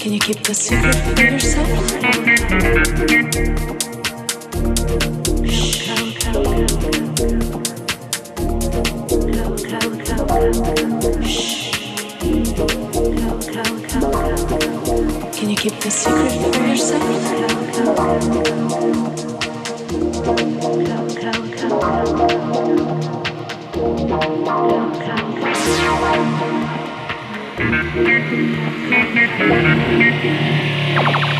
Can you keep the secret for yourself? Can you keep the secret for yourself? Thank you.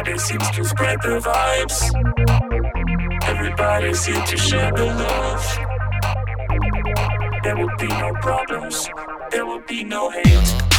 Everybody seems to spread the vibes. Everybody's here to share the love. There will be no problems. There will be no hate.